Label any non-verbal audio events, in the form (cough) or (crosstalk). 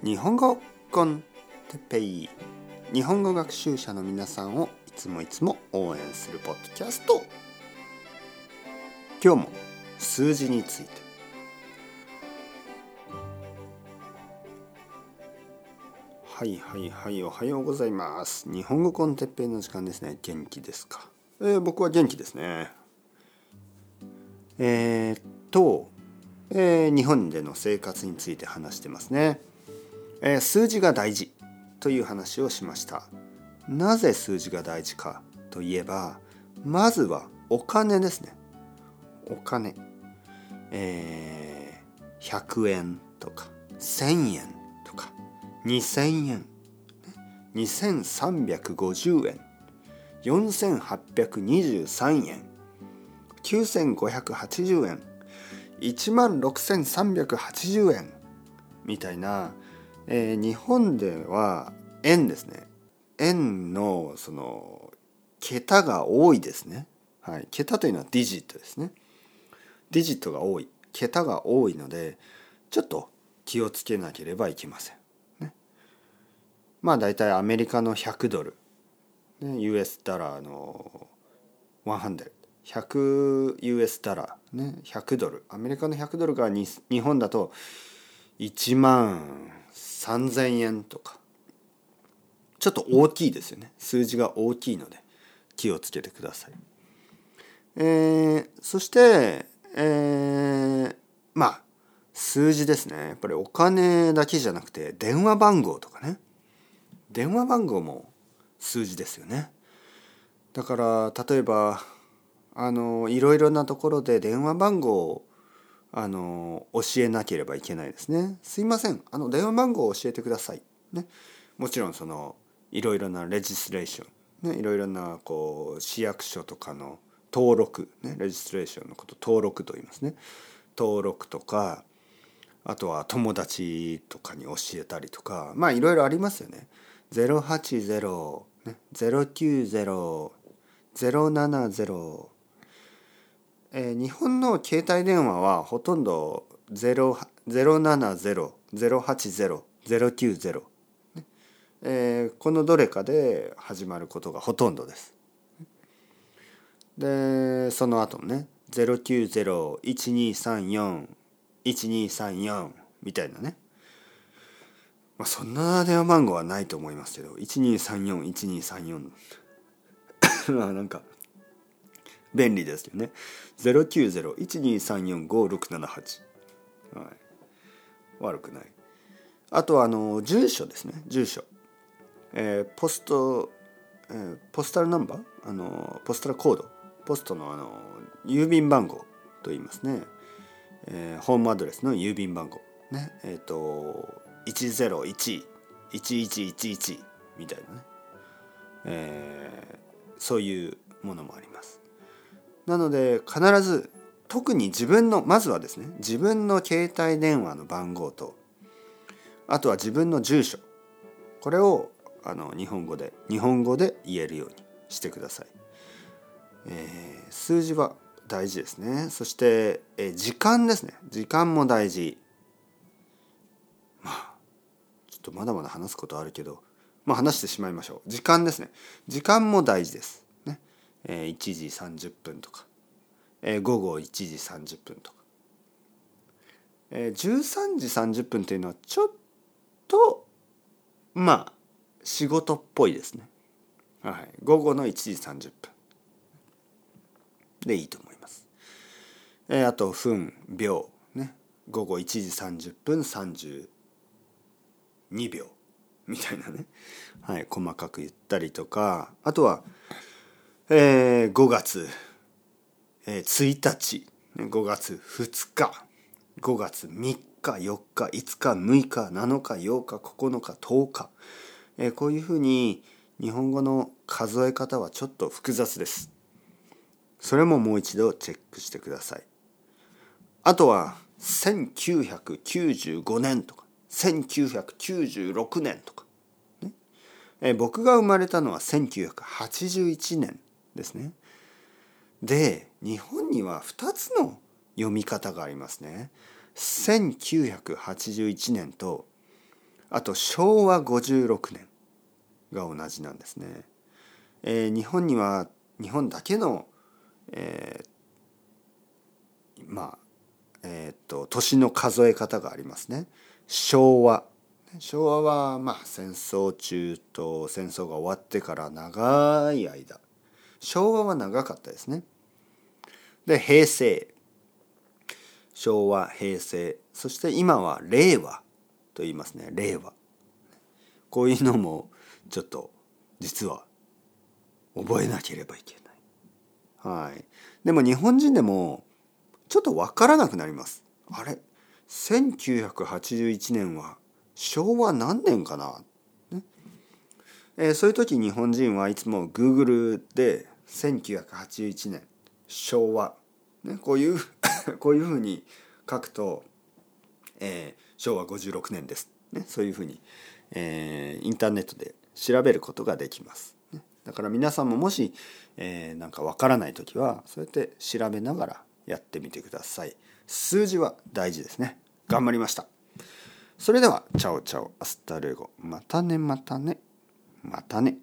日本語コンテペイ。日本語学習者の皆さんをいつもいつも応援するポッドキャスト。今日も数字について。はいはいはいおはようございます。日本語コンテッペイの時間ですね。元気ですか、えー、僕は元気ですね。えー、っとえー、日本での生活について話してますね、えー、数字が大事という話をしました。なぜ数字が大事かといえばまずはお金ですね。お金。えー、100円とか1000円とか2000円2350円4823円9580円1万6380円みたいな、えー、日本では円ですね。円のその桁が多いですね、はい、桁というのはディジットですね。ディジットが多い。桁が多いのでちょっと気をつけなければいけません、ね、まあ大体アメリカの100ドル、ね、US ダラーの100 100US ダラー、ね、100ドル。アメリカの100ドルが日本だと1万3000円とかちょっと大きいですよね数字が大きいので気をつけてください。えー、そして、えー、まあ数字ですねやっぱりお金だけじゃなくて電話番号とかね電話番号も数字ですよね。だから例えばあのいろいろなところで電話番号をあの教えなければいけないですね。すいませんあの電話番号を教えてください。ね、もちろんそのいろいろなレジストレーション、ね、いろいろなこう市役所とかの登録、ね、レジストレーションのこと登録と言いますね。登録とかあとは友達とかに教えたりとかまあいろいろありますよね。080、ね、090、070えー、日本の携帯電話はほとんど070-080-090、えー、このどれかで始まることがほとんどです。でその後ね090-1234-1234みたいなね。まあそんな電話番号はないと思いますけど1234-1234 (laughs) まあなんか便利ですよね。090-1234-5678。はい。悪くない。あとは、あの、住所ですね。住所。えー、ポスト、えー、ポスタルナンバー？あの、ポスタルコード。ポストの、あの、郵便番号と言いますね。えー、ホームアドレスの郵便番号。ね。えっ、ー、と、101、1111みたいなね。えー、そういうものもあります。なので必ず特に自分のまずはですね自分の携帯電話の番号とあとは自分の住所これをあの日本語で日本語で言えるようにしてください。えー、数字は大事ですね。そして、えー、時間ですね。時間も大事。まあちょっとまだまだ話すことあるけど、まあ話してしまいましょう。時間ですね。時間も大事です。えー、1時30分とか、えー、午後1時30分とか、えー、13時30分というのはちょっとまあ仕事っぽいですね。はい、午後の1時30分。でいいと思います。えー、あと分秒ね。午後1時30分32秒。みたいなね、はい、細かく言ったりとか。あとはえー、5月、えー、1日、5月2日、5月3日、4日、5日、6日、7日、8日、9日、10日、えー、こういうふうに日本語の数え方はちょっと複雑です。それももう一度チェックしてください。あとは1995年とか1996年とか、ね。え、僕が生まれたのは1981年。ですね。で日本には2つの読み方がありますね。1981年とあと昭和56年が同じなんですね。えー、日本には日本だけの、えー、まあえっ、と年の数え方がありますね。昭和昭和はまあ戦争中と戦争が終わってから長い間昭和は長かったですね。で平成。昭和平成。そして今は令和と言いますね。令和。こういうのもちょっと実は覚えなければいけない。はい、でも日本人でもちょっと分からなくなります。あれ？1981年は昭和何年かな、ね。えー、そういう時日本人はいつも Google で1981年昭和、ね、こういう (laughs) こういうふうに書くと、えー、昭和56年です、ね、そういうふうに、えー、インターネットで調べることができます。ね、だから皆さんももし、えー、なんかわからない時はそうやって調べながらやってみてください。数字は大事ですね。頑張りました。それでは、チャオチャオ、アスタルエゴ。またね、またね、またね。